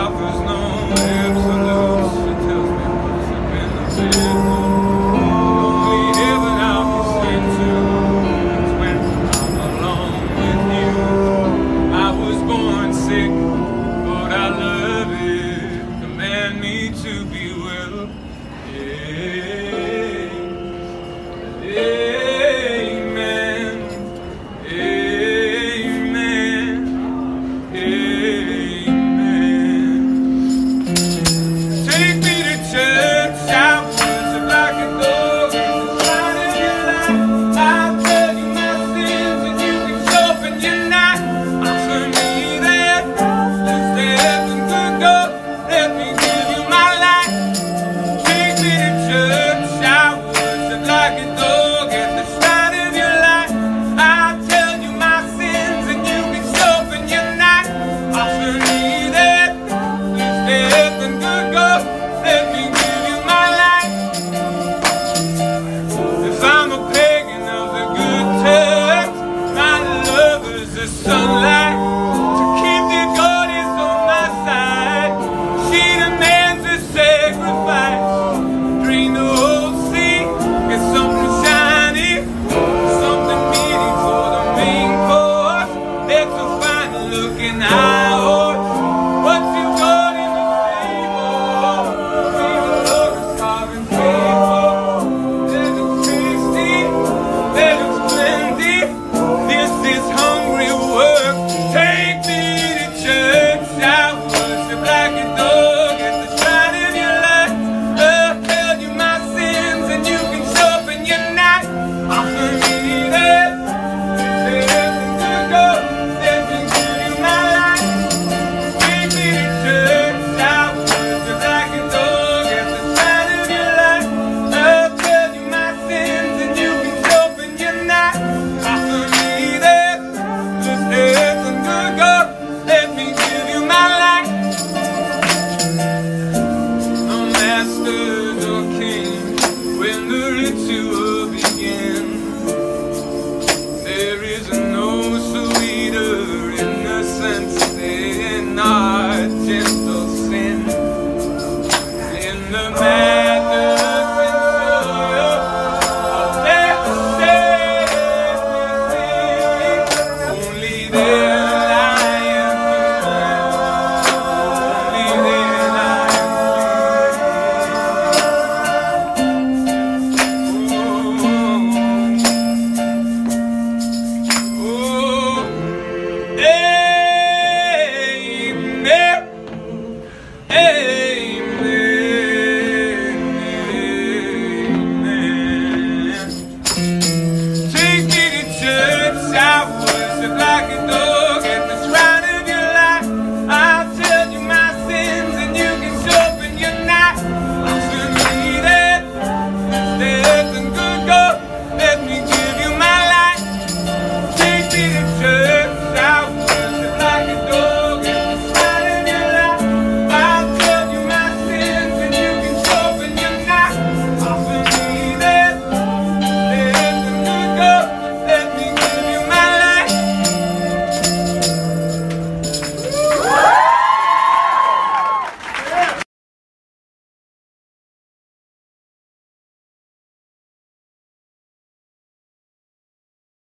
Offers no close.